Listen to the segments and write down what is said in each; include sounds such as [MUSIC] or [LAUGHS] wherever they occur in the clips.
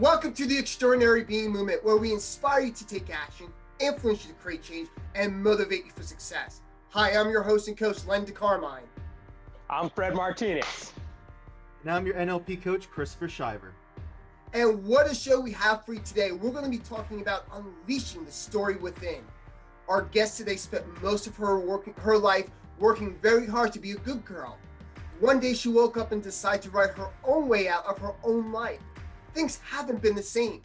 Welcome to the Extraordinary Being Movement, where we inspire you to take action, influence you to create change, and motivate you for success. Hi, I'm your host and coach, Len DeCarmine. I'm Fred Martinez. And I'm your NLP coach, Christopher Shiver. And what a show we have for you today. We're going to be talking about unleashing the story within. Our guest today spent most of her working her life working very hard to be a good girl. One day she woke up and decided to write her own way out of her own life. Things haven't been the same.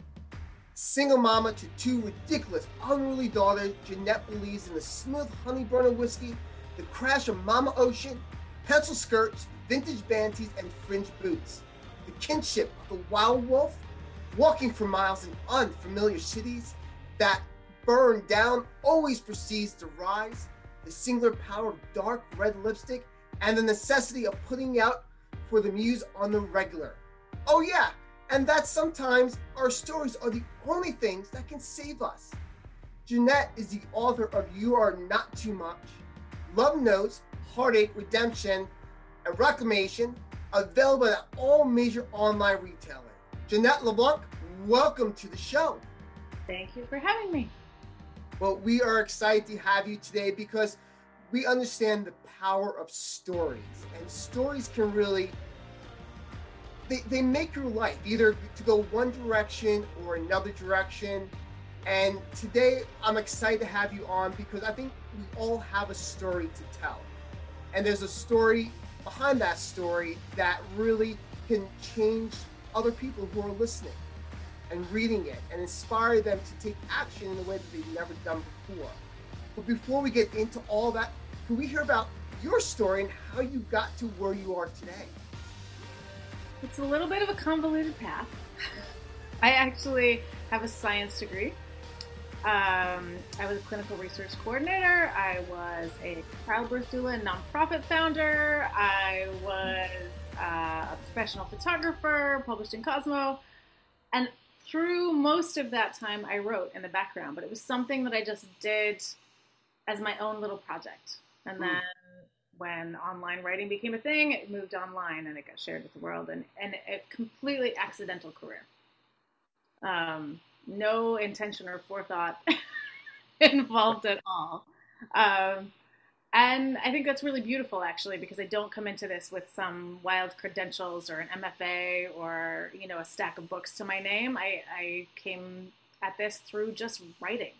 Single mama to two ridiculous, unruly daughters, Jeanette believes in the smooth honey burner whiskey, the crash of Mama Ocean, pencil skirts, vintage banties, and fringe boots. The kinship of the wild wolf, walking for miles in unfamiliar cities, that burn down always proceeds to rise, the singular power of dark red lipstick, and the necessity of putting out for the muse on the regular. Oh, yeah, and that sometimes our stories are the only things that can save us. Jeanette is the author of You Are Not Too Much, Love Notes, Heartache, Redemption, and Reclamation, available at all major online retailers. Jeanette LeBlanc, welcome to the show. Thank you for having me. Well, we are excited to have you today because we understand the power of stories, and stories can really they, they make your life either to go one direction or another direction. And today I'm excited to have you on because I think we all have a story to tell. And there's a story behind that story that really can change other people who are listening and reading it and inspire them to take action in a way that they've never done before. But before we get into all that, can we hear about your story and how you got to where you are today? It's a little bit of a convoluted path. [LAUGHS] I actually have a science degree. Um, I was a clinical research coordinator. I was a childbirth doula and nonprofit founder. I was uh, a professional photographer, published in Cosmo. And through most of that time, I wrote in the background, but it was something that I just did as my own little project. And hmm. then when online writing became a thing, it moved online and it got shared with the world, and and a completely accidental career. Um, no intention or forethought [LAUGHS] involved at all. Um, and I think that's really beautiful, actually, because I don't come into this with some wild credentials or an MFA or you know a stack of books to my name. I, I came at this through just writing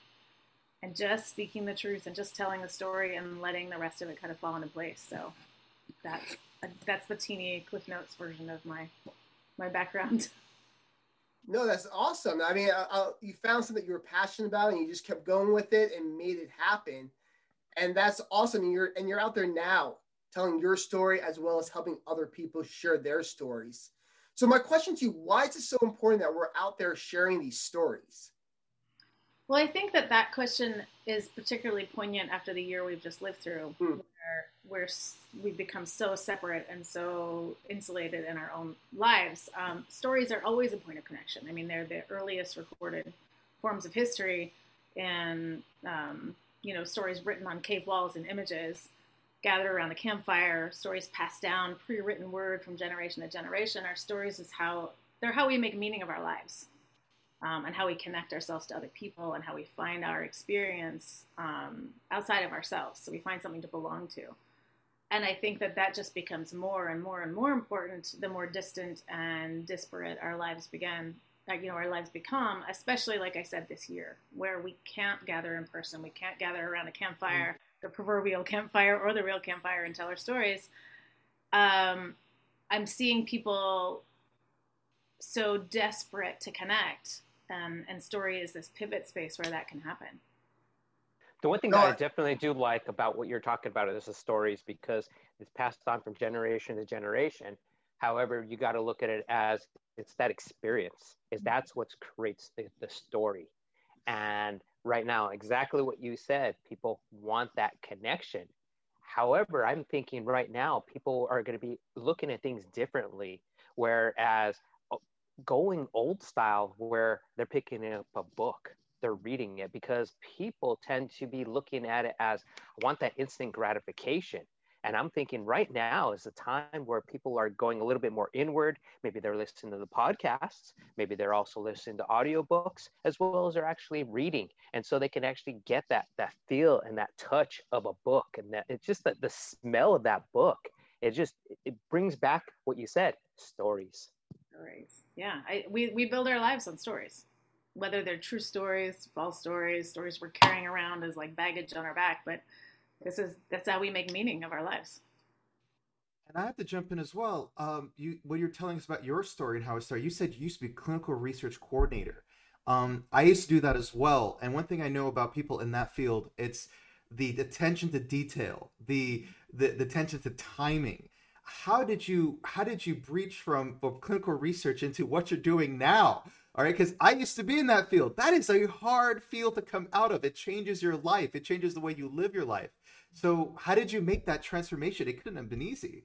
and just speaking the truth and just telling the story and letting the rest of it kind of fall into place. So that's that's the teeny Cliff Notes version of my my background. No, that's awesome. I mean, I, I, you found something you were passionate about, and you just kept going with it and made it happen, and that's awesome. And you're and you're out there now telling your story as well as helping other people share their stories. So my question to you: Why is it so important that we're out there sharing these stories? Well, I think that that question is particularly poignant after the year we've just lived through, mm. where we're, we've become so separate and so insulated in our own lives. Um, stories are always a point of connection. I mean, they're the earliest recorded forms of history, and um, you know, stories written on cave walls and images gathered around the campfire. Stories passed down, pre-written word from generation to generation. Our stories is how they're how we make meaning of our lives um, and how we connect ourselves to other people and how we find our experience um, outside of ourselves. So we find something to belong to. And I think that that just becomes more and more and more important the more distant and disparate our lives begin. Uh, you know, our lives become, especially like I said this year, where we can't gather in person, we can't gather around a campfire, the proverbial campfire or the real campfire, and tell our stories. Um, I'm seeing people so desperate to connect um, and story is this pivot space where that can happen. The one thing no, that I definitely do like about what you're talking about is the stories because it's passed on from generation to generation. However, you got to look at it as it's that experience. Is that's what creates the, the story. And right now, exactly what you said, people want that connection. However, I'm thinking right now, people are going to be looking at things differently. Whereas going old style where they're picking up a book they're reading it because people tend to be looking at it as I want that instant gratification And I'm thinking right now is the time where people are going a little bit more inward. Maybe they're listening to the podcasts. Maybe they're also listening to audiobooks as well as they're actually reading. And so they can actually get that that feel and that touch of a book. And that it's just that the smell of that book. It just it brings back what you said, stories. Stories. Yeah. I, we, we build our lives on stories. Whether they're true stories, false stories, stories we're carrying around as like baggage on our back, but this is that's how we make meaning of our lives. And I have to jump in as well. Um, you when you're telling us about your story and how it started, you said you used to be clinical research coordinator. Um, I used to do that as well. And one thing I know about people in that field, it's the attention to detail, the the, the attention to timing. How did you how did you breach from, from clinical research into what you're doing now? All right, because I used to be in that field. That is a hard field to come out of. It changes your life. It changes the way you live your life. So, how did you make that transformation? It couldn't have been easy.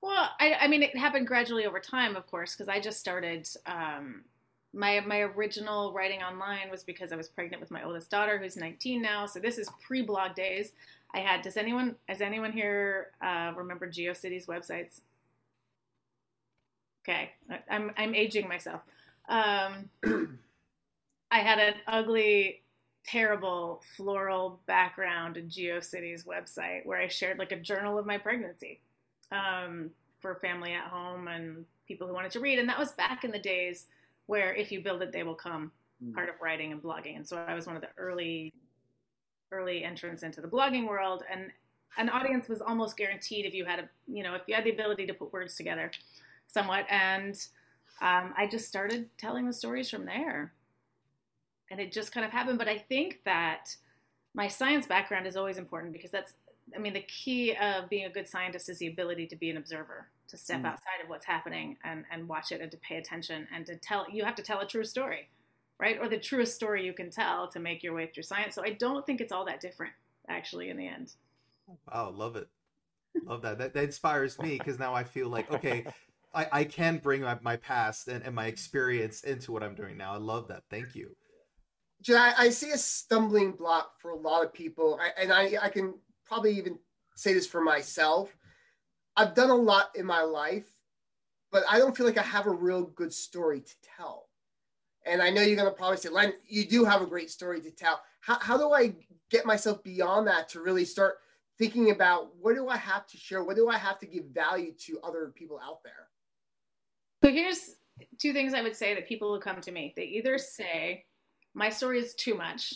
Well, I, I mean, it happened gradually over time, of course, because I just started. Um, my my original writing online was because I was pregnant with my oldest daughter, who's 19 now. So this is pre-blog days. I had. Does anyone has anyone here uh, remember GeoCities websites? Okay, I'm I'm aging myself. Um, [CLEARS THROAT] I had an ugly terrible floral background in GeoCities website where I shared like a journal of my pregnancy um, for family at home and people who wanted to read. And that was back in the days where if you build it, they will come mm. part of writing and blogging. And so I was one of the early, early entrance into the blogging world. And an audience was almost guaranteed if you had a, you know, if you had the ability to put words together somewhat. And um, I just started telling the stories from there and it just kind of happened. But I think that my science background is always important because that's, I mean, the key of being a good scientist is the ability to be an observer, to step mm. outside of what's happening and, and watch it and to pay attention and to tell, you have to tell a true story, right? Or the truest story you can tell to make your way through science. So I don't think it's all that different, actually, in the end. Wow, love it. Love that. That, that inspires me because now I feel like, okay, I, I can bring my, my past and, and my experience into what I'm doing now. I love that. Thank you. I, I see a stumbling block for a lot of people, I, and I, I can probably even say this for myself. I've done a lot in my life, but I don't feel like I have a real good story to tell. And I know you're going to probably say, Len, you do have a great story to tell. How, how do I get myself beyond that to really start thinking about what do I have to share? What do I have to give value to other people out there? So here's two things I would say that people who come to me. They either say, my story is too much.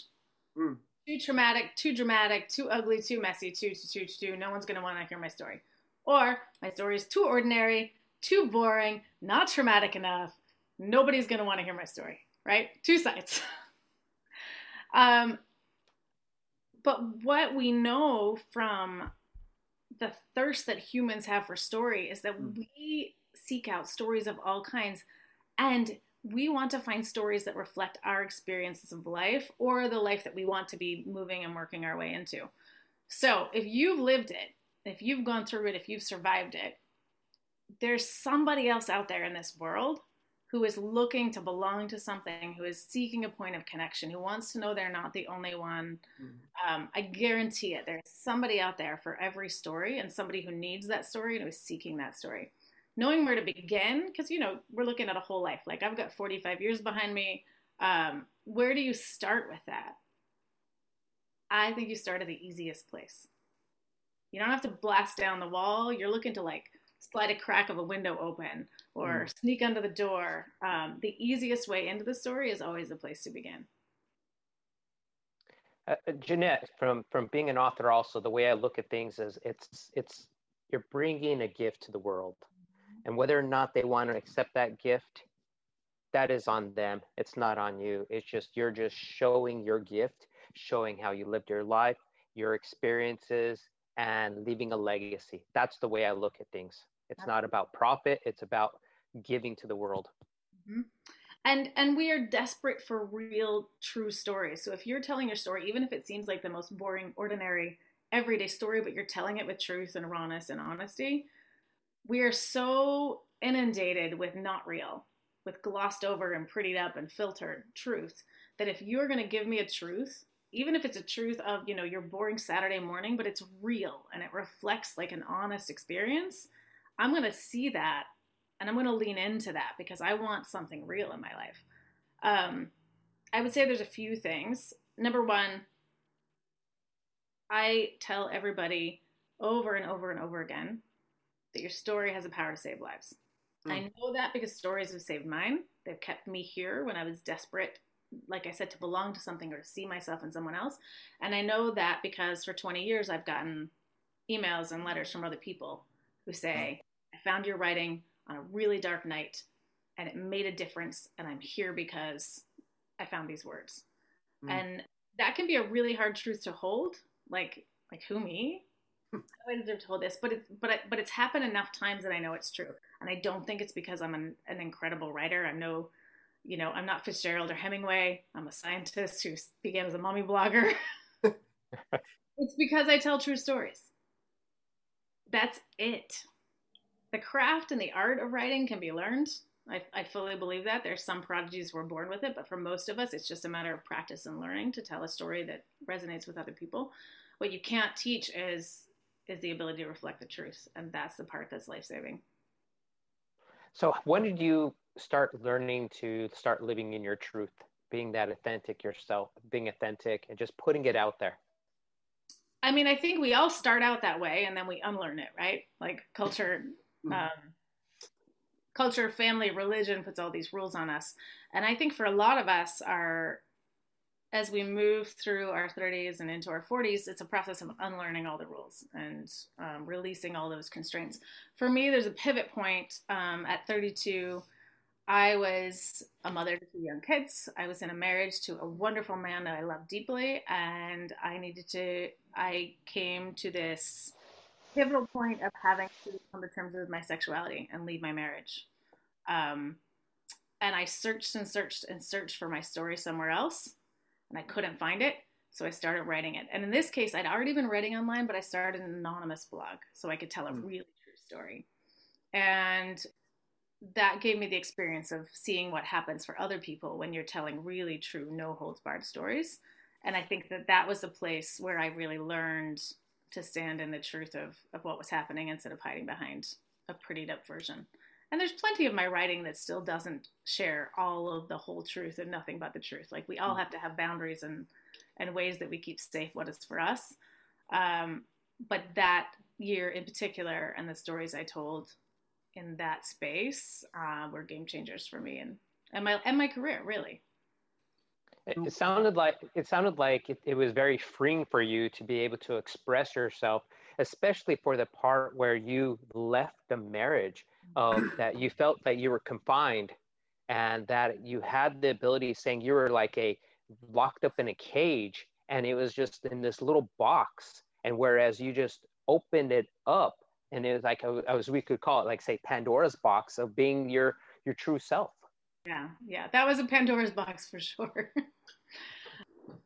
Mm. Too traumatic, too dramatic, too ugly, too messy, too, too, too, too. No one's going to want to hear my story. Or my story is too ordinary, too boring, not traumatic enough. Nobody's going to want to hear my story, right? Two sides. um, but what we know from the thirst that humans have for story is that mm. we seek out stories of all kinds. And we want to find stories that reflect our experiences of life or the life that we want to be moving and working our way into. So, if you've lived it, if you've gone through it, if you've survived it, there's somebody else out there in this world who is looking to belong to something, who is seeking a point of connection, who wants to know they're not the only one. Mm-hmm. Um, I guarantee it. There's somebody out there for every story and somebody who needs that story and who is seeking that story knowing where to begin because you know we're looking at a whole life like i've got 45 years behind me um, where do you start with that i think you start at the easiest place you don't have to blast down the wall you're looking to like slide a crack of a window open or mm. sneak under the door um, the easiest way into the story is always the place to begin uh, uh, Jeanette, from from being an author, also the way I look at things is it's it's you're bringing a gift to the world. And whether or not they want to accept that gift, that is on them. It's not on you. It's just you're just showing your gift, showing how you lived your life, your experiences, and leaving a legacy. That's the way I look at things. It's not about profit, it's about giving to the world. Mm-hmm. And and we are desperate for real true stories. So if you're telling your story, even if it seems like the most boring, ordinary, everyday story, but you're telling it with truth and rawness and honesty, we are so inundated with not real, with glossed over and prettied up and filtered truth that if you're going to give me a truth even if it's a truth of you know your boring saturday morning but it's real and it reflects like an honest experience i'm going to see that and i'm going to lean into that because i want something real in my life um, i would say there's a few things number one i tell everybody over and over and over again that your story has the power to save lives mm. i know that because stories have saved mine they've kept me here when i was desperate like I said, to belong to something or to see myself in someone else. And I know that because for 20 years I've gotten emails and letters from other people who say, I found your writing on a really dark night and it made a difference. And I'm here because I found these words. Mm. And that can be a really hard truth to hold. Like, like who me? I deserve to hold this, but it's but I, but it's happened enough times that I know it's true, and I don't think it's because I'm an, an incredible writer. I'm no you know, I'm not Fitzgerald or Hemingway. I'm a scientist who began as a mommy blogger. [LAUGHS] it's because I tell true stories. That's it. The craft and the art of writing can be learned. I, I fully believe that. There's some prodigies we're born with it, but for most of us, it's just a matter of practice and learning to tell a story that resonates with other people. What you can't teach is is the ability to reflect the truth, and that's the part that's life saving. So, when did you start learning to start living in your truth, being that authentic yourself, being authentic and just putting it out there? I mean, I think we all start out that way and then we unlearn it, right? Like culture, mm-hmm. um, culture, family, religion puts all these rules on us. And I think for a lot of us, our as we move through our 30s and into our 40s, it's a process of unlearning all the rules and um, releasing all those constraints. For me, there's a pivot point um, at 32 I was a mother to two young kids. I was in a marriage to a wonderful man that I love deeply, and I needed to. I came to this pivotal point of having to come to terms with my sexuality and leave my marriage. Um, and I searched and searched and searched for my story somewhere else, and I couldn't find it. So I started writing it. And in this case, I'd already been writing online, but I started an anonymous blog so I could tell a hmm. really true story. And that gave me the experience of seeing what happens for other people when you're telling really true, no holds barred stories. And I think that that was the place where I really learned to stand in the truth of, of what was happening instead of hiding behind a prettied up version. And there's plenty of my writing that still doesn't share all of the whole truth and nothing but the truth. Like we all mm. have to have boundaries and, and ways that we keep safe what is for us. Um, but that year in particular and the stories I told in that space uh, were game changers for me and, and my and my career really. It, it sounded like it sounded like it, it was very freeing for you to be able to express yourself, especially for the part where you left the marriage, um, [CLEARS THROAT] that you felt that you were confined, and that you had the ability, saying you were like a locked up in a cage, and it was just in this little box, and whereas you just opened it up and it was like as we could call it like say pandora's box of being your your true self. Yeah yeah that was a pandora's box for sure. [LAUGHS]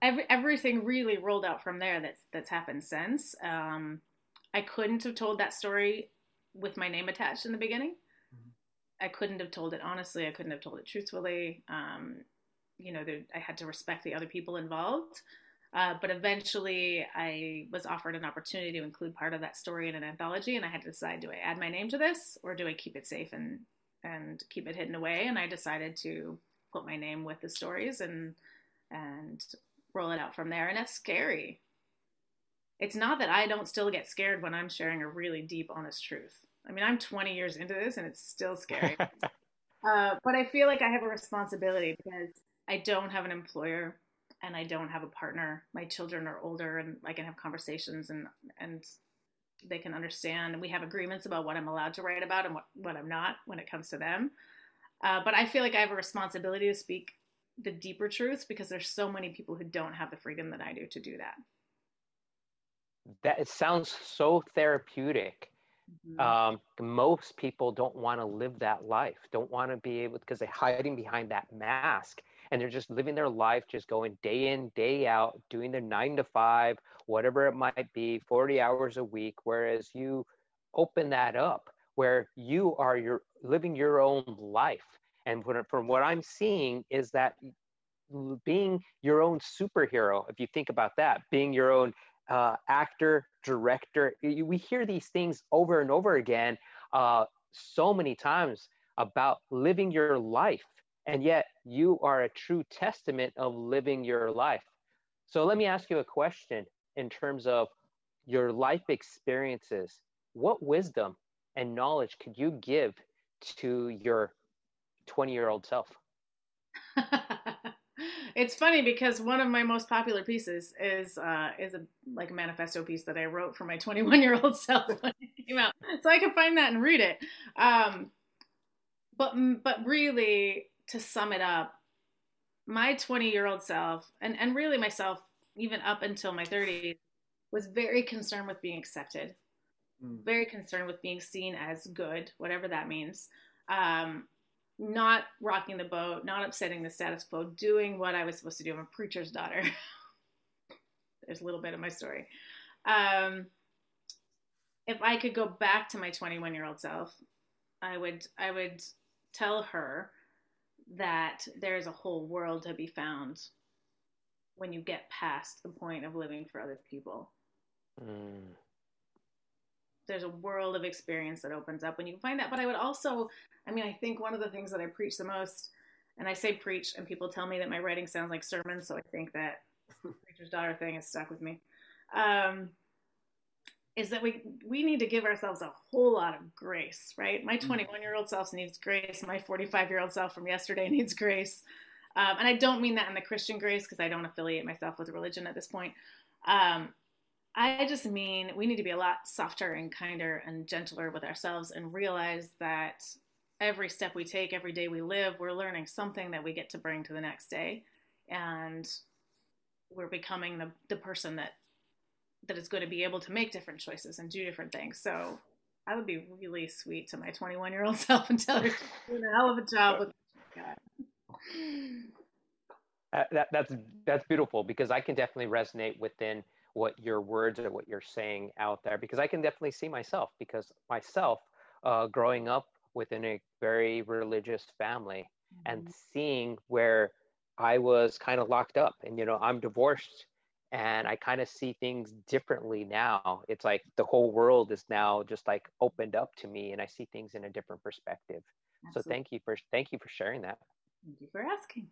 Every, everything really rolled out from there that's that's happened since. Um, i couldn't have told that story with my name attached in the beginning. Mm-hmm. i couldn't have told it honestly. I couldn't have told it truthfully. Um, you know i had to respect the other people involved uh, but eventually, I was offered an opportunity to include part of that story in an anthology, and I had to decide: do I add my name to this, or do I keep it safe and and keep it hidden away? And I decided to put my name with the stories and and roll it out from there. And that's scary. It's not that I don't still get scared when I'm sharing a really deep, honest truth. I mean, I'm 20 years into this, and it's still scary. [LAUGHS] uh, but I feel like I have a responsibility because I don't have an employer and I don't have a partner. My children are older and I can have conversations and and they can understand. We have agreements about what I'm allowed to write about and what, what I'm not when it comes to them. Uh, but I feel like I have a responsibility to speak the deeper truths because there's so many people who don't have the freedom that I do to do that. That it sounds so therapeutic. Mm-hmm. Um, most people don't want to live that life, don't want to be able because they're hiding behind that mask and they're just living their life, just going day in, day out, doing their nine to five, whatever it might be, 40 hours a week. Whereas you open that up where you are your living your own life. And from what I'm seeing is that being your own superhero if you think about that being your own uh, actor director we hear these things over and over again uh, so many times about living your life and yet you are a true testament of living your life. So let me ask you a question in terms of your life experiences. What wisdom and knowledge could you give to your 20 year old self? [LAUGHS] It's funny because one of my most popular pieces is uh, is a like a manifesto piece that I wrote for my 21 year old [LAUGHS] self when it came out, so I can find that and read it. Um, but but really, to sum it up, my 20 year old self, and and really myself, even up until my 30s, was very concerned with being accepted, mm. very concerned with being seen as good, whatever that means. Um, not rocking the boat, not upsetting the status quo, doing what I was supposed to do. I'm a preacher's daughter. [LAUGHS] There's a little bit of my story. Um, if I could go back to my 21 year old self, I would I would tell her that there's a whole world to be found when you get past the point of living for other people. Mm there's a world of experience that opens up when you find that. But I would also, I mean, I think one of the things that I preach the most, and I say preach, and people tell me that my writing sounds like sermons, so I think that [LAUGHS] preacher's daughter thing has stuck with me. Um, is that we we need to give ourselves a whole lot of grace, right? My mm. 21 year old self needs grace. My 45 year old self from yesterday [LAUGHS] needs grace. Um, and I don't mean that in the Christian grace because I don't affiliate myself with religion at this point. Um, I just mean we need to be a lot softer and kinder and gentler with ourselves and realize that every step we take, every day we live, we're learning something that we get to bring to the next day. And we're becoming the, the person that that is going to be able to make different choices and do different things. So I would be really sweet to my 21 year old [LAUGHS] self and tell her she's doing a hell of a job with uh, that, that's that's beautiful because I can definitely resonate within what your words or what you're saying out there because I can definitely see myself because myself uh, growing up within a very religious family mm-hmm. and seeing where I was kind of locked up and you know I'm divorced and I kind of see things differently now. It's like the whole world is now just like opened up to me and I see things in a different perspective. Absolutely. So thank you for thank you for sharing that. Thank you for asking.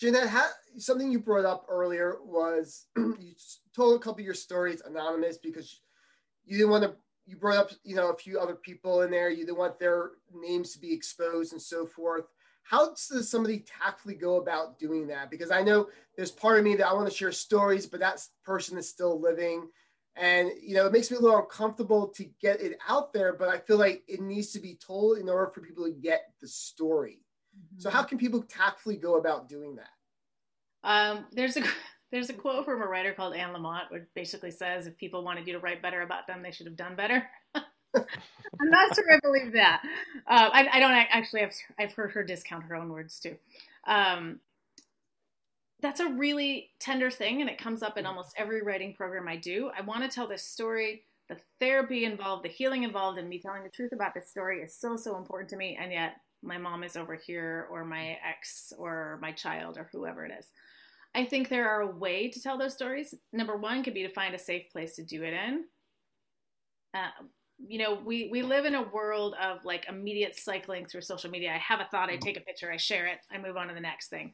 Jeanette, how, something you brought up earlier was [CLEARS THROAT] you told a couple of your stories anonymous because you didn't want to. You brought up, you know, a few other people in there. You didn't want their names to be exposed and so forth. How does somebody tactfully go about doing that? Because I know there's part of me that I want to share stories, but that person is still living, and you know, it makes me a little uncomfortable to get it out there. But I feel like it needs to be told in order for people to get the story. So how can people tactfully go about doing that? Um, there's a [LAUGHS] there's a quote from a writer called Anne Lamott, which basically says, "If people wanted you to write better about them, they should have done better." [LAUGHS] I'm not sure I believe that. Uh, I, I, don't actually. I've I've heard her discount her own words too. Um, that's a really tender thing, and it comes up in almost every writing program I do. I want to tell this story. The therapy involved, the healing involved, and me telling the truth about this story is so so important to me, and yet my mom is over here or my ex or my child or whoever it is. I think there are a way to tell those stories. Number one could be to find a safe place to do it in. Uh, you know, we we live in a world of like immediate cycling through social media. I have a thought, I take a picture, I share it, I move on to the next thing.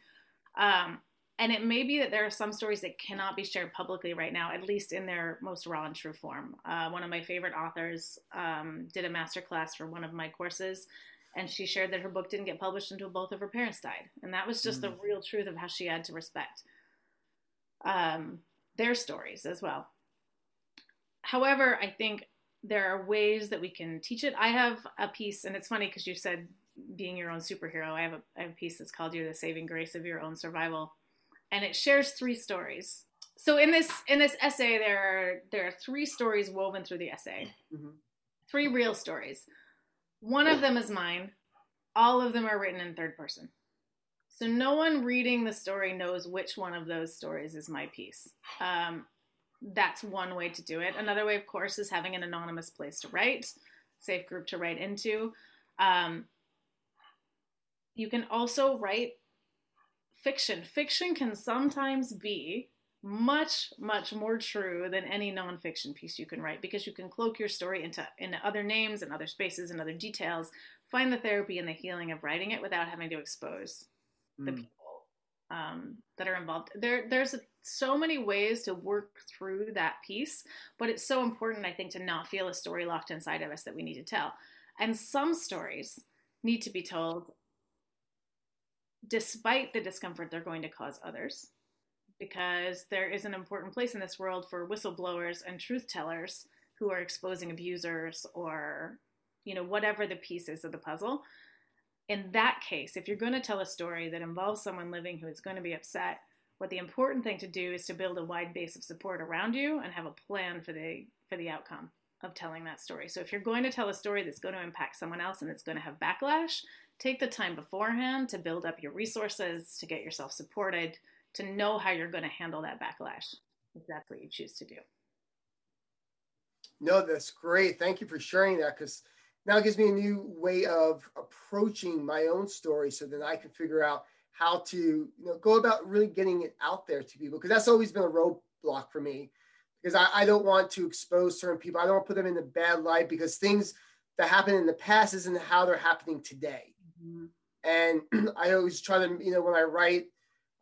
Um, and it may be that there are some stories that cannot be shared publicly right now, at least in their most raw and true form. Uh, one of my favorite authors um, did a masterclass for one of my courses and she shared that her book didn't get published until both of her parents died and that was just mm. the real truth of how she had to respect um, their stories as well however i think there are ways that we can teach it i have a piece and it's funny because you said being your own superhero I have, a, I have a piece that's called you're the saving grace of your own survival and it shares three stories so in this in this essay there are there are three stories woven through the essay mm-hmm. three real stories one of them is mine. All of them are written in third person. So no one reading the story knows which one of those stories is my piece. Um, that's one way to do it. Another way, of course, is having an anonymous place to write, safe group to write into. Um, you can also write fiction. Fiction can sometimes be much much more true than any nonfiction piece you can write because you can cloak your story into into other names and other spaces and other details find the therapy and the healing of writing it without having to expose mm. the people um, that are involved there there's so many ways to work through that piece but it's so important i think to not feel a story locked inside of us that we need to tell. And some stories need to be told despite the discomfort they're going to cause others because there is an important place in this world for whistleblowers and truth tellers who are exposing abusers or you know whatever the pieces of the puzzle. In that case if you're going to tell a story that involves someone living who is going to be upset what the important thing to do is to build a wide base of support around you and have a plan for the for the outcome of telling that story so if you're going to tell a story that's going to impact someone else and it's going to have backlash take the time beforehand to build up your resources to get yourself supported to know how you're going to handle that backlash if that's what you choose to do. No, that's great. Thank you for sharing that because now it gives me a new way of approaching my own story so that I can figure out how to you know go about really getting it out there to people because that's always been a roadblock for me because I, I don't want to expose certain people. I don't want to put them in a bad light because things that happened in the past isn't how they're happening today. Mm-hmm. And [CLEARS THROAT] I always try to, you know, when I write,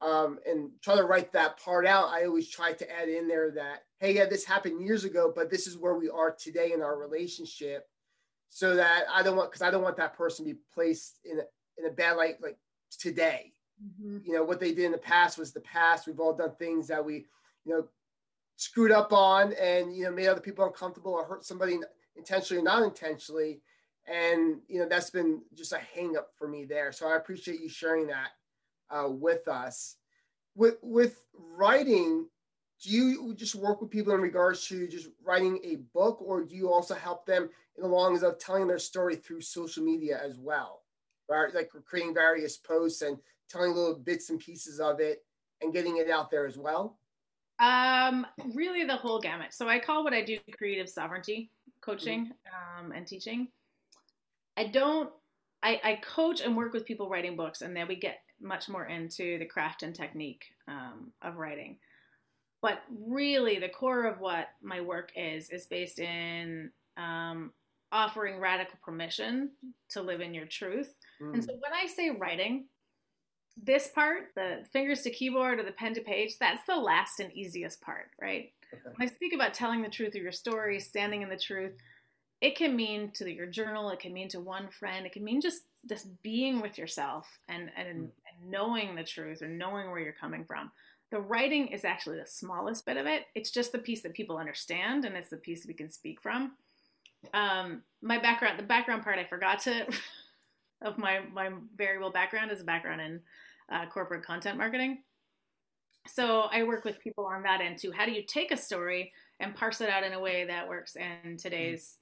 um, and try to write that part out, I always try to add in there that, hey, yeah, this happened years ago, but this is where we are today in our relationship. So that I don't want, because I don't want that person to be placed in a, in a bad light like today. Mm-hmm. You know, what they did in the past was the past. We've all done things that we, you know, screwed up on and, you know, made other people uncomfortable or hurt somebody intentionally or not intentionally. And, you know, that's been just a hang up for me there. So I appreciate you sharing that uh, with us. With with writing, do you just work with people in regards to just writing a book, or do you also help them in the longs of telling their story through social media as well? Right, like creating various posts and telling little bits and pieces of it and getting it out there as well. Um, really the whole gamut. So I call what I do creative sovereignty coaching mm-hmm. um, and teaching. I don't. I, I coach and work with people writing books, and then we get much more into the craft and technique um, of writing. But really, the core of what my work is is based in um, offering radical permission to live in your truth. Mm. And so, when I say writing, this part, the fingers to keyboard or the pen to page, that's the last and easiest part, right? Okay. When I speak about telling the truth of your story, standing in the truth, it can mean to your journal, it can mean to one friend, it can mean just just being with yourself and, and, mm. and knowing the truth or knowing where you're coming from. The writing is actually the smallest bit of it. It's just the piece that people understand and it's the piece we can speak from. Um, my background, the background part I forgot to, [LAUGHS] of my, my variable background is a background in uh, corporate content marketing. So I work with people on that end too. How do you take a story and parse it out in a way that works in today's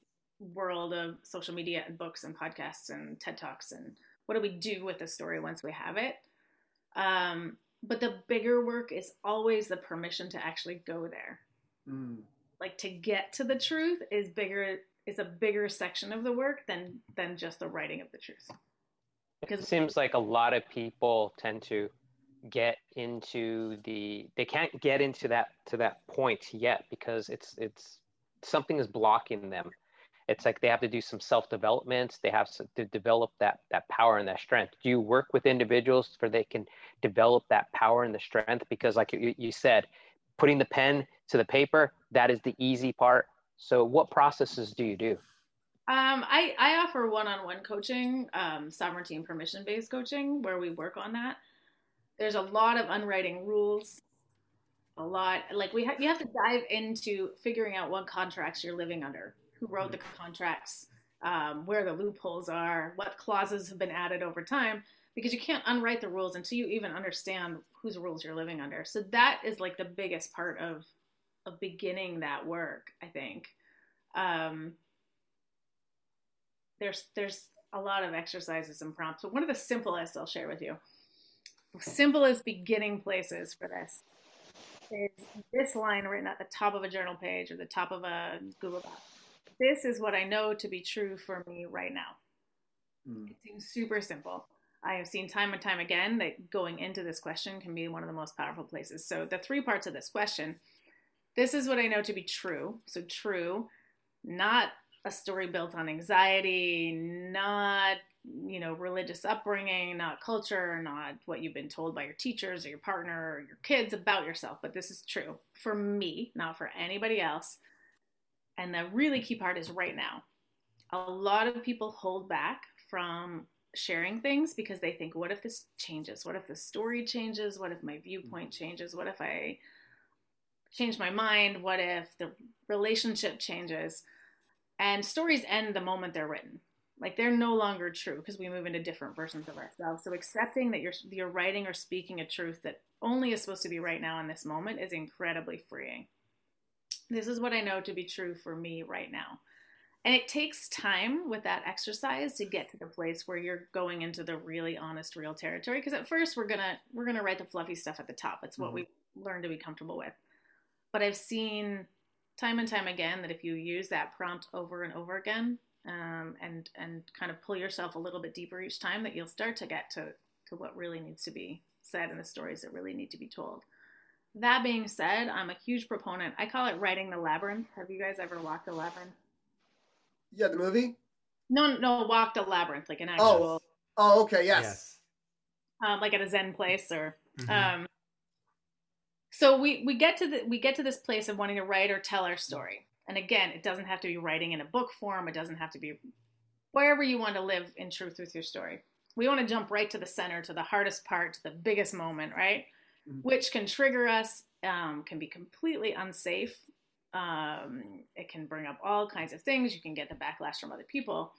world of social media and books and podcasts and TED Talks and what do we do with the story once we have it? Um, but the bigger work is always the permission to actually go there. Mm. Like to get to the truth is bigger is a bigger section of the work than than just the writing of the truth. It seems like a lot of people tend to get into the they can't get into that to that point yet because it's it's something is blocking them. It's like they have to do some self development they have to develop that that power and that strength. Do you work with individuals for they can develop that power and the strength? Because like you, you said putting the pen to the paper that is the easy part. So what processes do you do um, I, I offer one-on-one coaching um, sovereignty and permission-based coaching where we work on that there's a lot of unwriting rules a lot like we have you have to dive into figuring out what contracts you're living under who wrote the contracts, um, where the loopholes are, what clauses have been added over time, because you can't unwrite the rules until you even understand whose rules you're living under. So that is like the biggest part of of beginning that work, I think. Um, there's there's a lot of exercises and prompts, but one of the simplest I'll share with you, simplest beginning places for this is this line written at the top of a journal page or the top of a Google Doc this is what I know to be true for me right now. Mm. It seems super simple. I have seen time and time again that going into this question can be one of the most powerful places. So, the three parts of this question this is what I know to be true. So, true, not a story built on anxiety, not you know religious upbringing, not culture, not what you've been told by your teachers or your partner or your kids about yourself, but this is true for me, not for anybody else. And the really key part is right now. A lot of people hold back from sharing things because they think, what if this changes? What if the story changes? What if my viewpoint changes? What if I change my mind? What if the relationship changes? And stories end the moment they're written. Like they're no longer true because we move into different versions of ourselves. So accepting that you're you're writing or speaking a truth that only is supposed to be right now in this moment is incredibly freeing. This is what I know to be true for me right now. And it takes time with that exercise to get to the place where you're going into the really honest, real territory. Because at first we're gonna we're gonna write the fluffy stuff at the top. It's what mm-hmm. we learn to be comfortable with. But I've seen time and time again that if you use that prompt over and over again, um, and and kind of pull yourself a little bit deeper each time, that you'll start to get to to what really needs to be said and the stories that really need to be told. That being said, I'm a huge proponent. I call it writing the labyrinth. Have you guys ever walked a labyrinth? Yeah, the movie. No, no, walked a labyrinth like an oh. actual. Oh, oh okay, yes. yes. Um, like at a Zen place, or mm-hmm. um, so we we get to the we get to this place of wanting to write or tell our story. And again it doesn't have to be writing in a book form. It doesn't have to be wherever you want to live in truth with your story. We want to jump right to the center to the hardest part to the biggest moment right? Mm-hmm. which can trigger us um, can be completely unsafe. Um, it can bring up all kinds of things. You can get the backlash from other people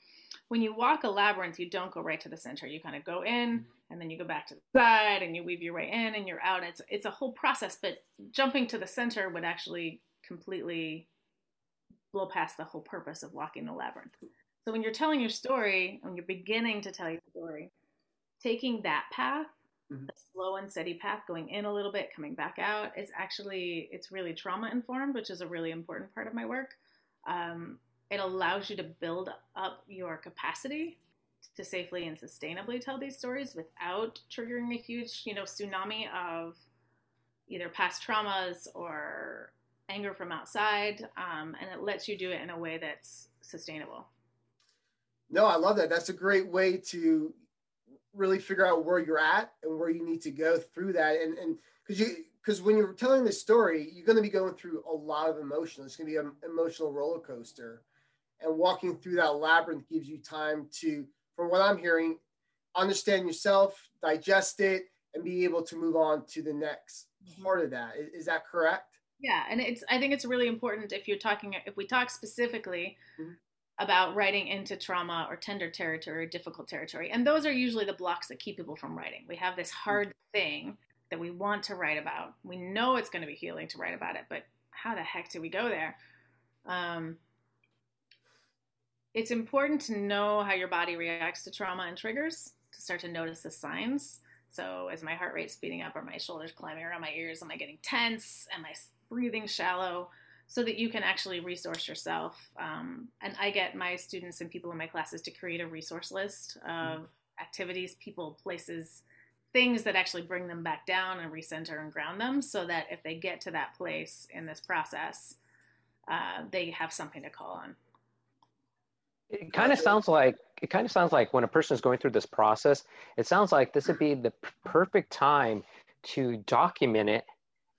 when you walk a labyrinth, you don't go right to the center. You kind of go in mm-hmm. and then you go back to the side and you weave your way in and you're out. It's it's a whole process, but jumping to the center would actually completely blow past the whole purpose of walking the labyrinth. So when you're telling your story, when you're beginning to tell your story, taking that path, mm-hmm. the slow and steady path, going in a little bit, coming back out, is actually it's really trauma informed, which is a really important part of my work. Um, it allows you to build up your capacity to safely and sustainably tell these stories without triggering a huge, you know, tsunami of either past traumas or anger from outside. Um, and it lets you do it in a way that's sustainable. No, I love that. That's a great way to really figure out where you're at and where you need to go through that. And and because you because when you're telling this story, you're going to be going through a lot of emotion. It's going to be an emotional roller coaster and walking through that labyrinth gives you time to, from what I'm hearing, understand yourself, digest it, and be able to move on to the next mm-hmm. part of that. Is, is that correct? Yeah, and it's I think it's really important if you're talking if we talk specifically mm-hmm. about writing into trauma or tender territory or difficult territory. And those are usually the blocks that keep people from writing. We have this mm-hmm. hard mm-hmm. thing that we want to write about. We know it's going to be healing to write about it, but how the heck do we go there? Um, it's important to know how your body reacts to trauma and triggers to start to notice the signs. So, is my heart rate speeding up? Are my shoulders climbing around my ears? Am I getting tense? Am I breathing shallow? So that you can actually resource yourself. Um, and I get my students and people in my classes to create a resource list of activities, people, places, things that actually bring them back down and recenter and ground them so that if they get to that place in this process, uh, they have something to call on. It kind of sounds like it kind of sounds like when a person is going through this process, it sounds like this would be the perfect time to document it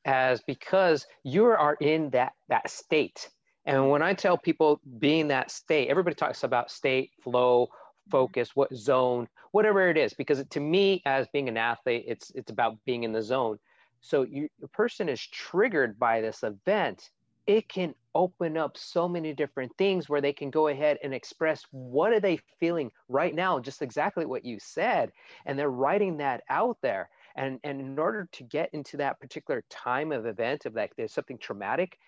as because you are in that that state. And when I tell people being that state, everybody talks about state, flow, focus, what zone, whatever it is, because to me, as being an athlete, it's it's about being in the zone. So you, the person is triggered by this event it can open up so many different things where they can go ahead and express what are they feeling right now just exactly what you said and they're writing that out there. And and in order to get into that particular time of event of like there's something traumatic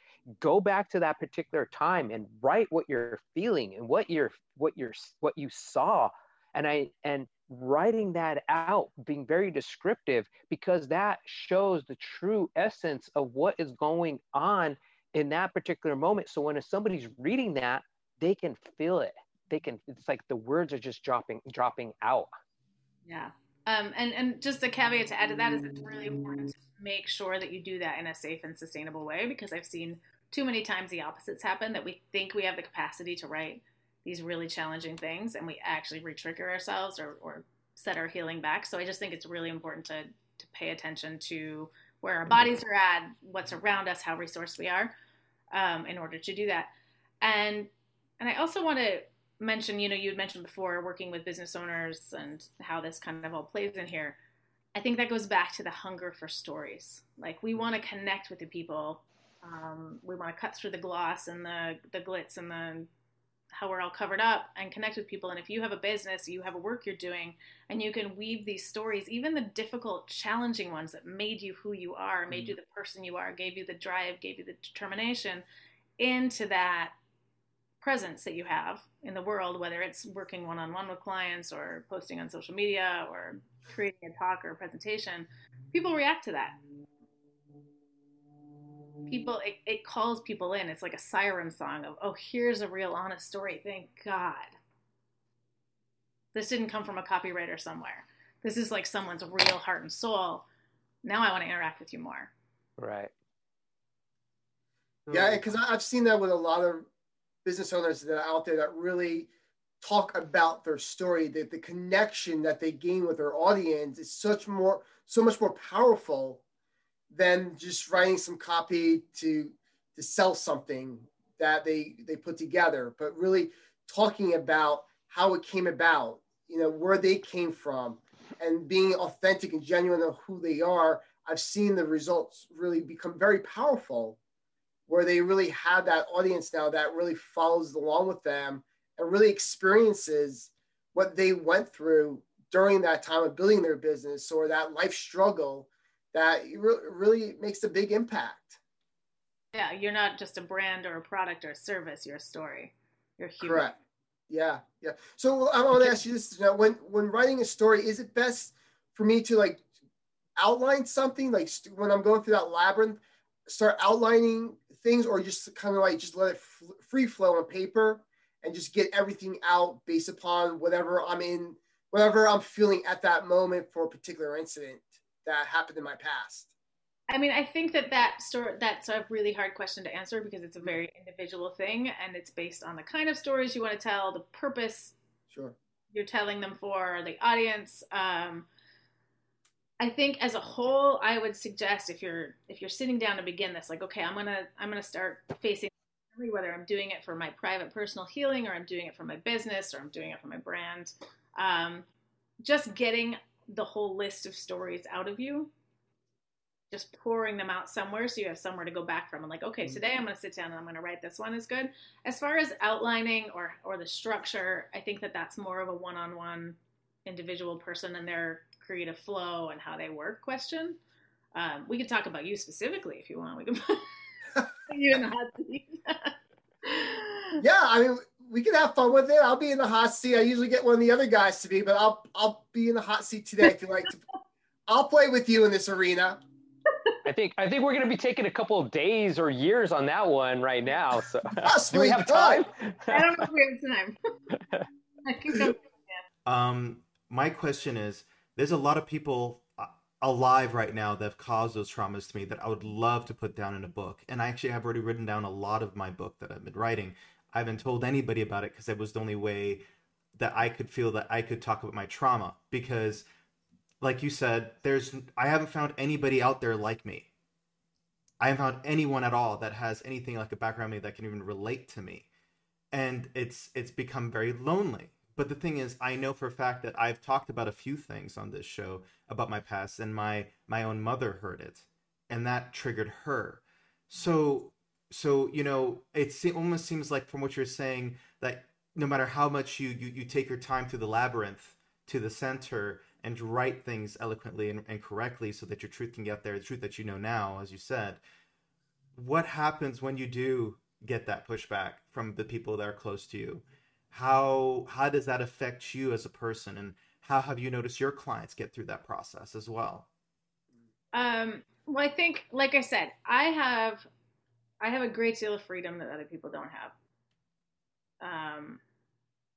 go back to that particular time and write what you're feeling and what you're what you're what you saw. And i and writing that out being very descriptive because that shows the true essence of what is going on in that particular moment. So when somebody's reading that, they can feel it. They can. It's like the words are just dropping dropping out. Yeah, Um, and and just a caveat to add to that is it's really important to make sure that you do that in a safe and sustainable way because I've seen too many times the opposites happen that we think we have the capacity to write these really challenging things and we actually re-trigger ourselves or, or set our healing back. So I just think it's really important to to pay attention to where our bodies are at, what's around us, how resourced we are, um, in order to do that. And and I also want to mention, you know, you had mentioned before working with business owners and how this kind of all plays in here. I think that goes back to the hunger for stories. Like we want to connect with the people. Um, we want to cut through the gloss and the the glitz and the how we're all covered up and connect with people. And if you have a business, you have a work you're doing, and you can weave these stories, even the difficult, challenging ones that made you who you are, made mm. you the person you are, gave you the drive, gave you the determination, into that presence that you have in the world, whether it's working one on one with clients or posting on social media or creating a talk or a presentation, people react to that. People, it, it calls people in. It's like a siren song of, oh, here's a real honest story. Thank God. This didn't come from a copywriter somewhere. This is like someone's real heart and soul. Now I want to interact with you more. Right. Yeah, because I've seen that with a lot of business owners that are out there that really talk about their story that the connection that they gain with their audience is such more so much more powerful than just writing some copy to to sell something that they they put together but really talking about how it came about you know where they came from and being authentic and genuine of who they are. I've seen the results really become very powerful where they really have that audience now that really follows along with them and really experiences what they went through during that time of building their business or that life struggle that really makes a big impact. Yeah, you're not just a brand or a product or a service, you're a story. You're human. Correct. Yeah, yeah. So I want to ask you this: now, when when writing a story, is it best for me to like outline something, like when I'm going through that labyrinth, start outlining things or just kind of like just let it f- free flow on paper and just get everything out based upon whatever I'm in, whatever I'm feeling at that moment for a particular incident that happened in my past? I mean, I think that that story that's a really hard question to answer because it's a very individual thing and it's based on the kind of stories you want to tell, the purpose sure. you're telling them for, the audience. Um, I think as a whole, I would suggest if you're if you're sitting down to begin this, like, okay, I'm gonna I'm gonna start facing whether I'm doing it for my private personal healing or I'm doing it for my business or I'm doing it for my brand. Um, just getting the whole list of stories out of you, just pouring them out somewhere so you have somewhere to go back from. And like, okay, mm-hmm. today I'm going to sit down and I'm going to write this one is good. As far as outlining or or the structure, I think that that's more of a one-on-one individual person and their creative flow and how they work question. Um, we could talk about you specifically if you want. We can [LAUGHS] put you in the hot seat. [LAUGHS] yeah, I mean, we can have fun with it. I'll be in the hot seat. I usually get one of the other guys to be, but I'll I'll be in the hot seat today if you like to. I'll play with you in this arena. I think I think we're going to be taking a couple of days or years on that one right now. So [LAUGHS] do we have time? I don't know if we have time. [LAUGHS] I can go. Um, my question is there's a lot of people uh, alive right now that have caused those traumas to me that I would love to put down in a book. And I actually have already written down a lot of my book that I've been writing. I haven't told anybody about it because it was the only way that I could feel that I could talk about my trauma. Because, like you said, there's I haven't found anybody out there like me. I haven't found anyone at all that has anything like a background me that can even relate to me. And it's it's become very lonely but the thing is, I know for a fact that I've talked about a few things on this show about my past, and my my own mother heard it, and that triggered her. So so you know, it almost seems like from what you're saying that no matter how much you you, you take your time through the labyrinth to the center and write things eloquently and, and correctly so that your truth can get there, the truth that you know now, as you said. What happens when you do get that pushback from the people that are close to you? how how does that affect you as a person and how have you noticed your clients get through that process as well um, well i think like i said i have i have a great deal of freedom that other people don't have um,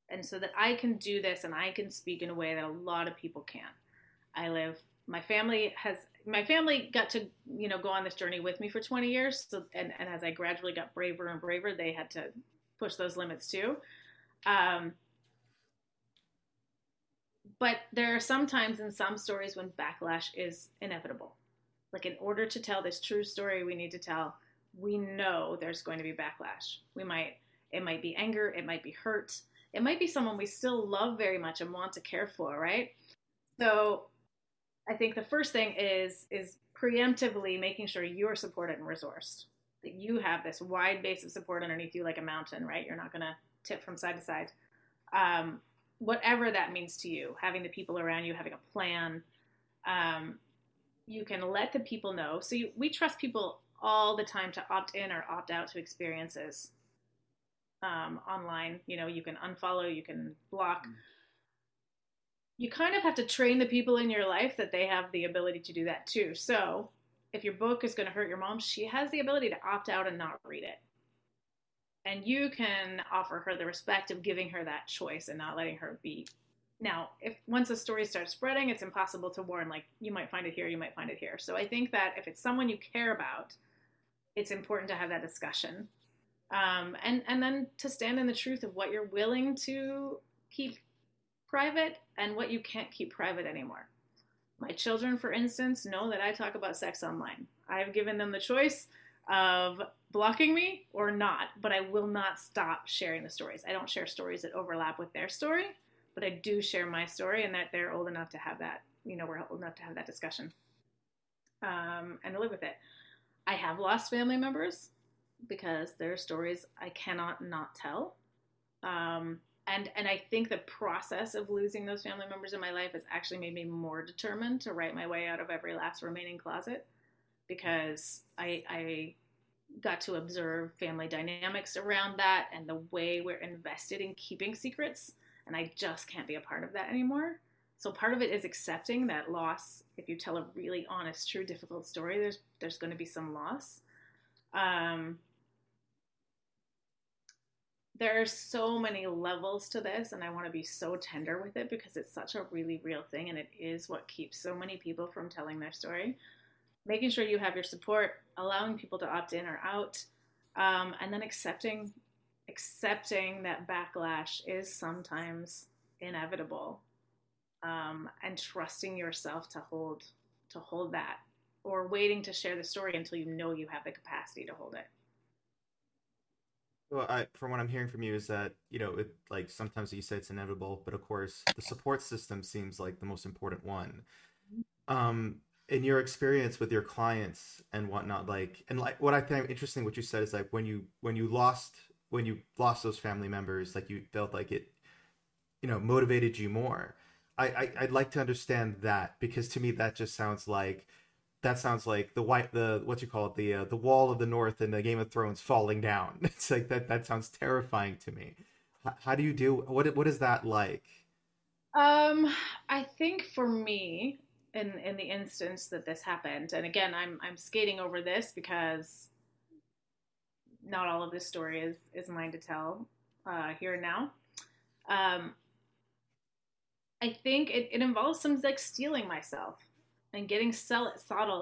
and so that i can do this and i can speak in a way that a lot of people can't I live. My family has my family got to you know go on this journey with me for 20 years. So and and as I gradually got braver and braver, they had to push those limits too. Um, but there are some times in some stories when backlash is inevitable. Like in order to tell this true story we need to tell, we know there's going to be backlash. We might it might be anger, it might be hurt, it might be someone we still love very much and want to care for, right? So I think the first thing is is preemptively making sure you're supported and resourced. That you have this wide base of support underneath you like a mountain, right? You're not gonna tip from side to side. Um, whatever that means to you, having the people around you, having a plan, um, you can let the people know. So you, we trust people all the time to opt in or opt out to experiences um, online. You know, you can unfollow, you can block. Mm. You kind of have to train the people in your life that they have the ability to do that too. So if your book is going to hurt your mom, she has the ability to opt out and not read it. And you can offer her the respect of giving her that choice and not letting her be. Now, if once a story starts spreading, it's impossible to warn, like, you might find it here, you might find it here. So I think that if it's someone you care about, it's important to have that discussion um, and and then to stand in the truth of what you're willing to keep private and what you can't keep private anymore. My children, for instance, know that I talk about sex online. I've given them the choice of blocking me or not, but I will not stop sharing the stories. I don't share stories that overlap with their story, but I do share my story and that they're old enough to have that, you know, we're old enough to have that discussion um, and to live with it. I have lost family members because there are stories I cannot not tell. Um, and and I think the process of losing those family members in my life has actually made me more determined to write my way out of every last remaining closet because I, I got to observe family dynamics around that and the way we're invested in keeping secrets and I just can't be a part of that anymore. So part of it is accepting that loss. If you tell a really honest, true, difficult story, there's there's going to be some loss. Um, there are so many levels to this and i want to be so tender with it because it's such a really real thing and it is what keeps so many people from telling their story making sure you have your support allowing people to opt in or out um, and then accepting accepting that backlash is sometimes inevitable um, and trusting yourself to hold to hold that or waiting to share the story until you know you have the capacity to hold it well, I, from what I'm hearing from you is that you know, it like sometimes you say it's inevitable, but of course the support system seems like the most important one. Um, in your experience with your clients and whatnot, like, and like what I find interesting, what you said is like when you when you lost when you lost those family members, like you felt like it, you know, motivated you more. I, I I'd like to understand that because to me that just sounds like that sounds like the white the what you call it the uh, the wall of the north in the Game of Thrones falling down. [LAUGHS] It's like that that sounds terrifying to me. How, how do you do what what is that like? Um, I think for me, in in the instance that this happened, and again, I'm I'm skating over this because not all of this story is is mine to tell uh, here and now. Um, I think it, it involves some like steeling myself and getting settled,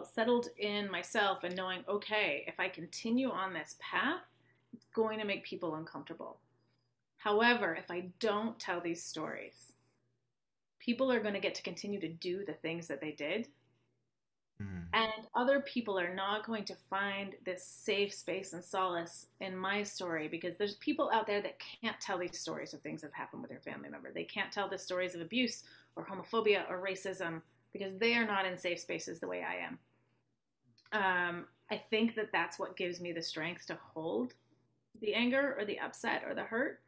settled in myself and knowing, okay, if I continue on this path, it's going to make people uncomfortable. However, if I don't tell these stories, people are going to get to continue to do the things that they did. Mm. And other people are not going to find this safe space and solace in my story because there's people out there that can't tell these stories of things that have happened with their family member. They can't tell the stories of abuse or homophobia or racism because they are not in safe spaces the way I am. Um, I think that that's what gives me the strength to hold the anger or the upset or the hurt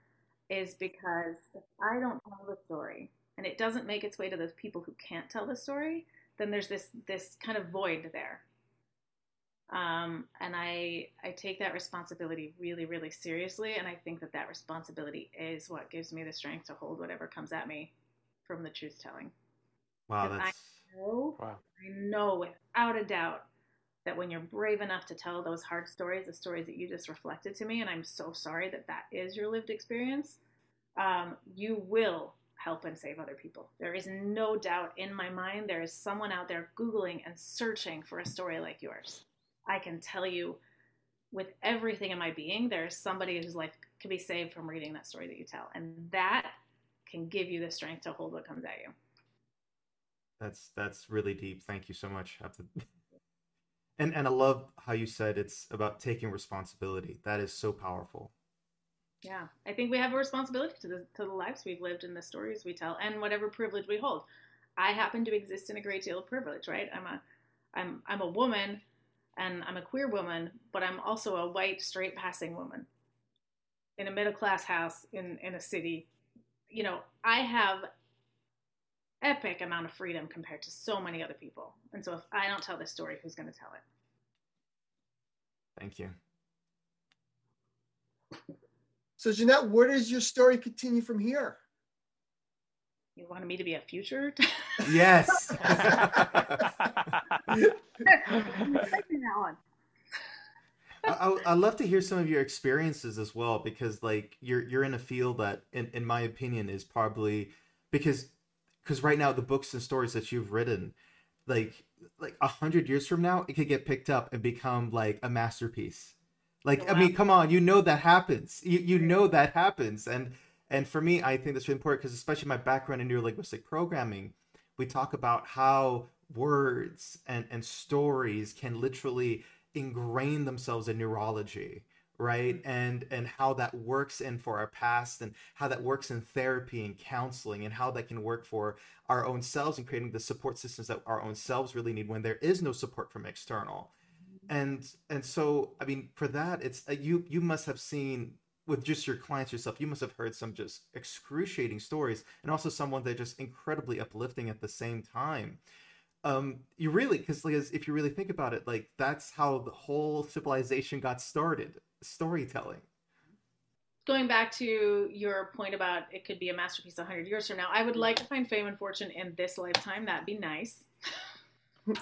is because if I don't tell the story and it doesn't make its way to those people who can't tell the story, then there's this this kind of void there. Um, and I I take that responsibility really really seriously, and I think that that responsibility is what gives me the strength to hold whatever comes at me from the truth telling. Wow, that's I know, wow. I know without a doubt that when you're brave enough to tell those hard stories, the stories that you just reflected to me, and I'm so sorry that that is your lived experience, um, you will help and save other people. There is no doubt in my mind there is someone out there Googling and searching for a story like yours. I can tell you with everything in my being, there is somebody whose life can be saved from reading that story that you tell. And that can give you the strength to hold what comes at you. That's that's really deep. Thank you so much. [LAUGHS] And and I love how you said it's about taking responsibility. That is so powerful. Yeah, I think we have a responsibility to the to the lives we've lived and the stories we tell and whatever privilege we hold. I happen to exist in a great deal of privilege, right? I'm a I'm I'm a woman and I'm a queer woman, but I'm also a white straight passing woman in a middle class house in in a city. You know, I have epic amount of freedom compared to so many other people. And so if I don't tell this story, who's going to tell it? Thank you. So, Jeanette, where does your story continue from here? You wanted me to be a future? Yes. [LAUGHS] [LAUGHS] I, I love to hear some of your experiences as well because like you're you're in a field that in, in my opinion is probably because because right now the books and stories that you've written like like a hundred years from now it could get picked up and become like a masterpiece like wow. i mean come on you know that happens you, you know that happens and and for me i think that's really important because especially my background in neurolinguistic programming we talk about how words and and stories can literally ingrain themselves in neurology right mm-hmm. and and how that works in for our past and how that works in therapy and counseling and how that can work for our own selves and creating the support systems that our own selves really need when there is no support from external. And and so i mean for that it's uh, you you must have seen with just your clients yourself you must have heard some just excruciating stories and also someone that just incredibly uplifting at the same time um you really because like if you really think about it like that's how the whole civilization got started storytelling. Going back to your point about it could be a masterpiece 100 years from now, I would like to find fame and fortune in this lifetime. That'd be nice. [LAUGHS]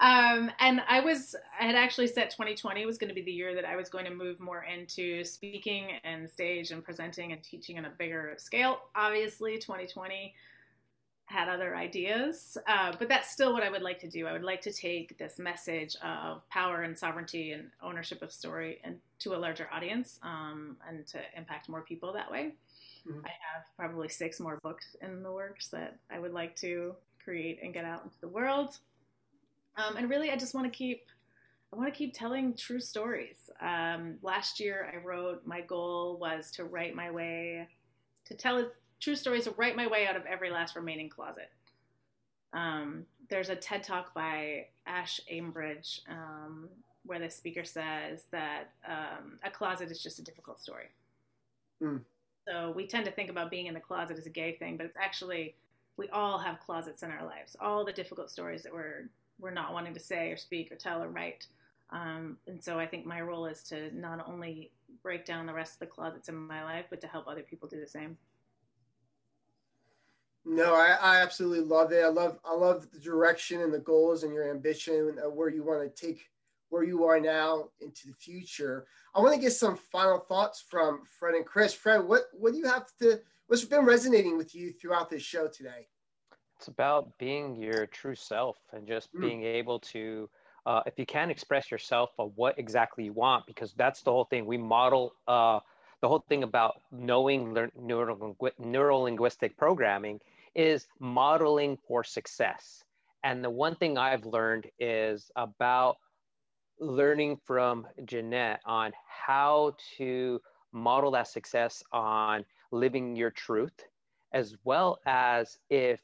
um, and I was, I had actually set 2020 was going to be the year that I was going to move more into speaking and stage and presenting and teaching on a bigger scale. Obviously, 2020 had other ideas, uh, but that's still what I would like to do. I would like to take this message of power and sovereignty and ownership of story and to a larger audience um, and to impact more people that way. Mm-hmm. I have probably six more books in the works that I would like to create and get out into the world. Um, and really, I just want to keep. I want to keep telling true stories. Um, last year, I wrote. My goal was to write my way, to tell true stories to write my way out of every last remaining closet. Um, there's a TED talk by Ash Ambridge um, where the speaker says that um, a closet is just a difficult story. Mm. So we tend to think about being in the closet as a gay thing, but it's actually we all have closets in our lives. All the difficult stories that we're we're not wanting to say or speak or tell or write. Um, and so I think my role is to not only break down the rest of the closets in my life, but to help other people do the same. No, I, I absolutely love it. I love I love the direction and the goals and your ambition uh, where you want to take where you are now into the future. I want to get some final thoughts from Fred and Chris. Fred, what what do you have to what's been resonating with you throughout this show today? It's about being your true self and just mm. being able to uh, if you can express yourself of what exactly you want, because that's the whole thing. We model uh, the whole thing about knowing neuro linguistic programming is modeling for success. And the one thing I've learned is about learning from Jeanette on how to model that success on living your truth, as well as if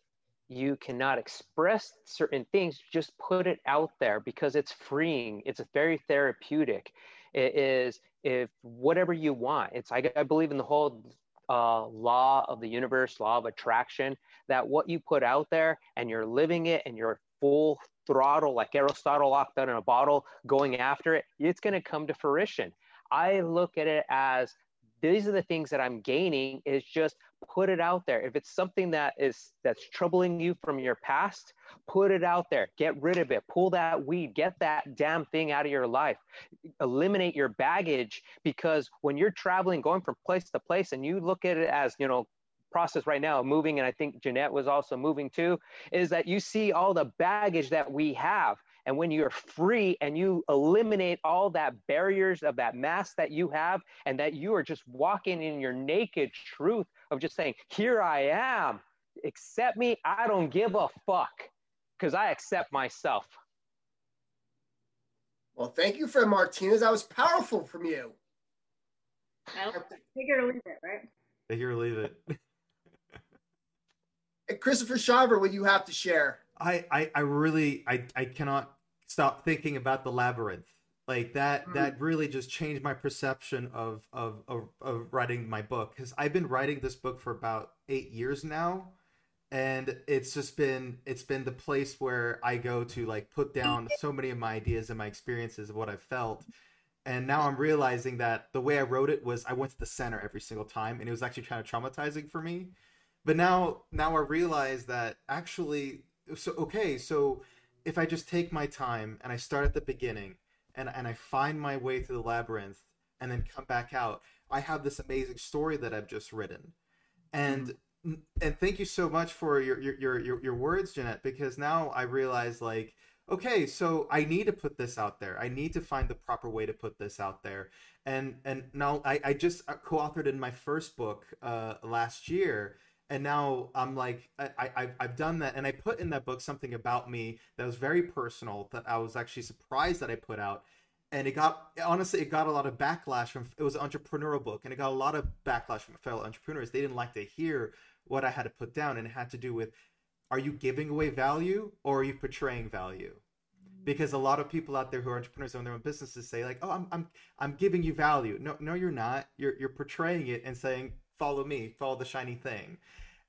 you cannot express certain things, just put it out there because it's freeing. It's very therapeutic. It is if whatever you want. It's I, I believe in the whole uh, law of the universe, law of attraction, that what you put out there and you're living it and you're full throttle, like Aristotle locked out in a bottle, going after it, it's going to come to fruition. I look at it as these are the things that I'm gaining is just put it out there. If it's something that is that's troubling you from your past, put it out there. Get rid of it. Pull that weed. Get that damn thing out of your life. Eliminate your baggage because when you're traveling, going from place to place, and you look at it as you know process right now moving and i think jeanette was also moving too is that you see all the baggage that we have and when you're free and you eliminate all that barriers of that mask that you have and that you are just walking in your naked truth of just saying here i am. Accept me. I don't give a fuck because i accept myself. Well thank you Fred Martinez. That was powerful from you. Take it or leave it right? Take it or leave it. Christopher Shiver, what you have to share? I, I, I really I, I cannot stop thinking about the labyrinth. Like that mm-hmm. that really just changed my perception of of of, of writing my book because I've been writing this book for about eight years now, and it's just been it's been the place where I go to like put down [LAUGHS] so many of my ideas and my experiences of what I felt. And now I'm realizing that the way I wrote it was I went to the center every single time, and it was actually kind of traumatizing for me but now now i realize that actually so okay so if i just take my time and i start at the beginning and and i find my way through the labyrinth and then come back out i have this amazing story that i've just written. And mm-hmm. and thank you so much for your your your your words jeanette because now i realize like okay so i need to put this out there. I need to find the proper way to put this out there. And and now i, I just uh, co-authored in my first book uh, last year and now I'm like I, I I've done that. And I put in that book something about me that was very personal that I was actually surprised that I put out. And it got honestly it got a lot of backlash from it was an entrepreneurial book and it got a lot of backlash from fellow entrepreneurs. They didn't like to hear what I had to put down and it had to do with are you giving away value or are you portraying value? Because a lot of people out there who are entrepreneurs own their own businesses say like oh I'm I'm I'm giving you value. No no you're not. You're you're portraying it and saying follow me, follow the shiny thing.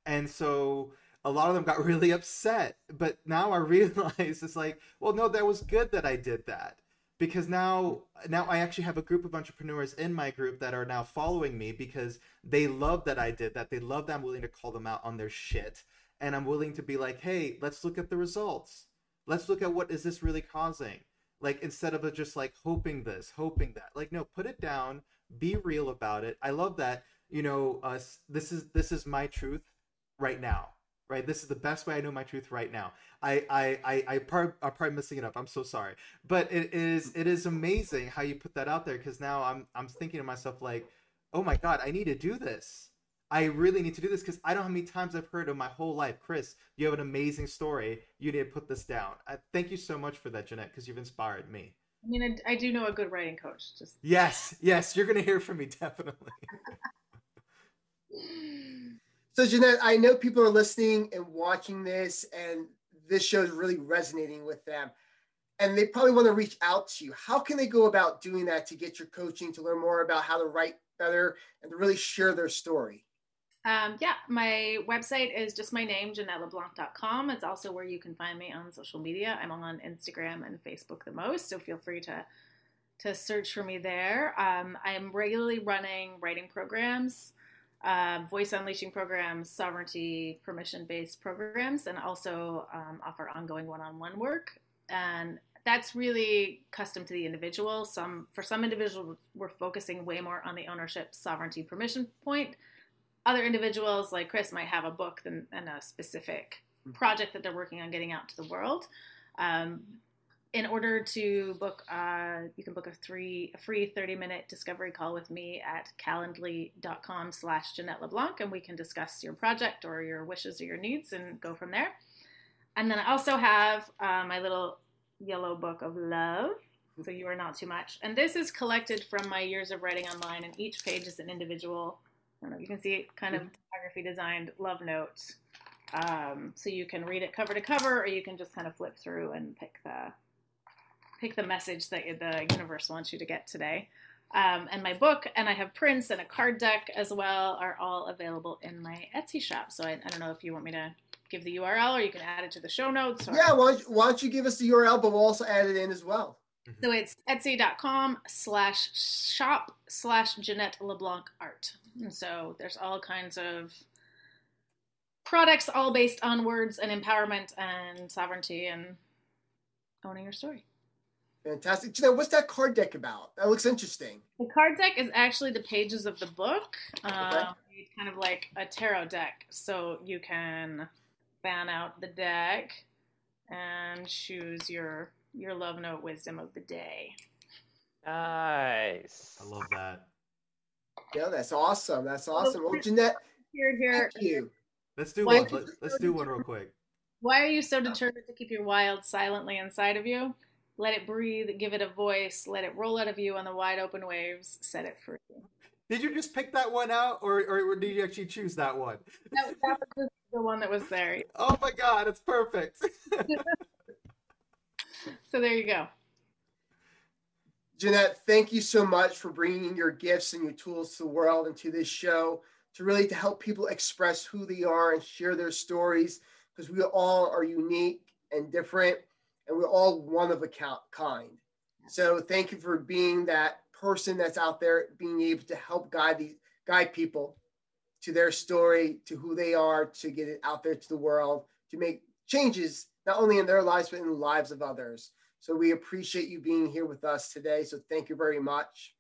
And so a lot of them got [LAUGHS] really upset. But now I [LAUGHS] realize it's like, well, no, that was good that I did that. Because now now I actually have a group of entrepreneurs in my group that are now following me because they love that I did that. They love that I'm willing to call them out on their shit. And I'm willing to be like, hey, let's look at the results. Let's look at what is this really causing? Like instead of just like hoping this, hoping that. Like, no, put it down, be real about it. I love that you know, uh, this is this is my truth right now. Right, this is the best way I know my truth right now. I I I, I probably, I'm probably messing it up. I'm so sorry, but it is it is amazing how you put that out there because now I'm I'm thinking to myself like, oh my god, I need to do this. I really need to do this because I don't know how many times I've heard in my whole life, Chris, you have an amazing story. You need to put this down. I, thank you so much for that, Jeanette, because you've inspired me. I mean, I, I, do know a good writing coach. Just yes, yes, you're gonna hear from me [LAUGHS] definitely. So, Jeanette, I know people are listening and watching this, and this show is really resonating with them. And they probably want to reach out to you. How can they go about doing that to get your coaching, to learn more about how to write better, and to really share their story? Um, yeah, my website is just my name, JeanetteLeBlanc.com. It's also where you can find me on social media. I'm on Instagram and Facebook the most, so feel free to to search for me there. Um, I'm regularly running writing programs uh, voice unleashing programs, sovereignty permission based programs, and also um, offer ongoing one on one work. And that's really custom to the individual. Some for some individuals, we're focusing way more on the ownership, sovereignty, permission point. Other individuals, like Chris, might have a book and, and a specific mm-hmm. project that they're working on getting out to the world. Um, in order to book, uh, you can book a, three, a free 30 minute discovery call with me at calendly.com slash Jeanette LeBlanc, and we can discuss your project or your wishes or your needs and go from there. And then I also have uh, my little yellow book of love, so you are not too much. And this is collected from my years of writing online, and each page is an individual, I don't know, you can see it kind of photography designed love notes. Um, so you can read it cover to cover, or you can just kind of flip through and pick the pick the message that the universe wants you to get today. Um, and my book, and I have prints and a card deck as well, are all available in my Etsy shop. So I, I don't know if you want me to give the URL or you can add it to the show notes. Or... Yeah, why don't, you, why don't you give us the URL, but we'll also add it in as well. Mm-hmm. So it's etsy.com slash shop slash Jeanette LeBlanc art. And so there's all kinds of products all based on words and empowerment and sovereignty and owning your story. Fantastic. Jeanette, what's that card deck about? That looks interesting. The card deck is actually the pages of the book. Um, kind of like a tarot deck. So you can fan out the deck and choose your your love note wisdom of the day. Nice. I love that. Yeah, that's awesome. That's awesome. Well, Jeanette, here, here. thank you. Let's do one. Let, let's do one real quick. Why are you so determined to keep your wild silently inside of you? Let it breathe, give it a voice, let it roll out of you on the wide open waves, set it free. Did you just pick that one out, or, or did you actually choose that one? That, that was the one that was there. [LAUGHS] Oh my god, it's perfect. [LAUGHS] so there you go. Jeanette, thank you so much for bringing your gifts and your tools to the world and to this show to really to help people express who they are and share their stories because we all are unique and different and we're all one of a kind. So thank you for being that person that's out there, being able to help guide these guide people to their story, to who they are, to get it out there to the world, to make changes not only in their lives but in the lives of others. So we appreciate you being here with us today. So thank you very much.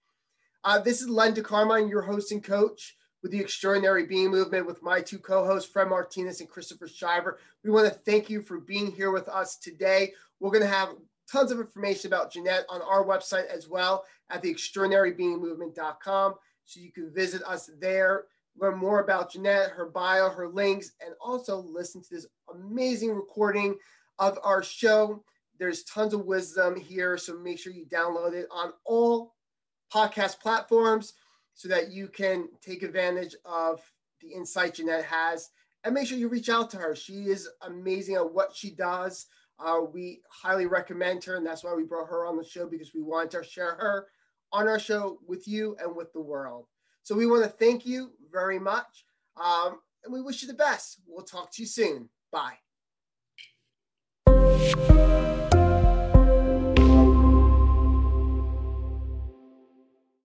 Uh, this is Len DeCarmine, your host and coach with the Extraordinary Being Movement with my two co-hosts, Fred Martinez and Christopher Shiver. We want to thank you for being here with us today. We're going to have tons of information about Jeanette on our website as well at the extraordinarybeingmovement.com. So you can visit us there, learn more about Jeanette, her bio, her links, and also listen to this amazing recording of our show. There's tons of wisdom here. So make sure you download it on all podcast platforms so that you can take advantage of the insight Jeanette has. And make sure you reach out to her. She is amazing at what she does. Uh, we highly recommend her, and that's why we brought her on the show because we want to share her on our show with you and with the world. So we want to thank you very much, um, and we wish you the best. We'll talk to you soon. Bye.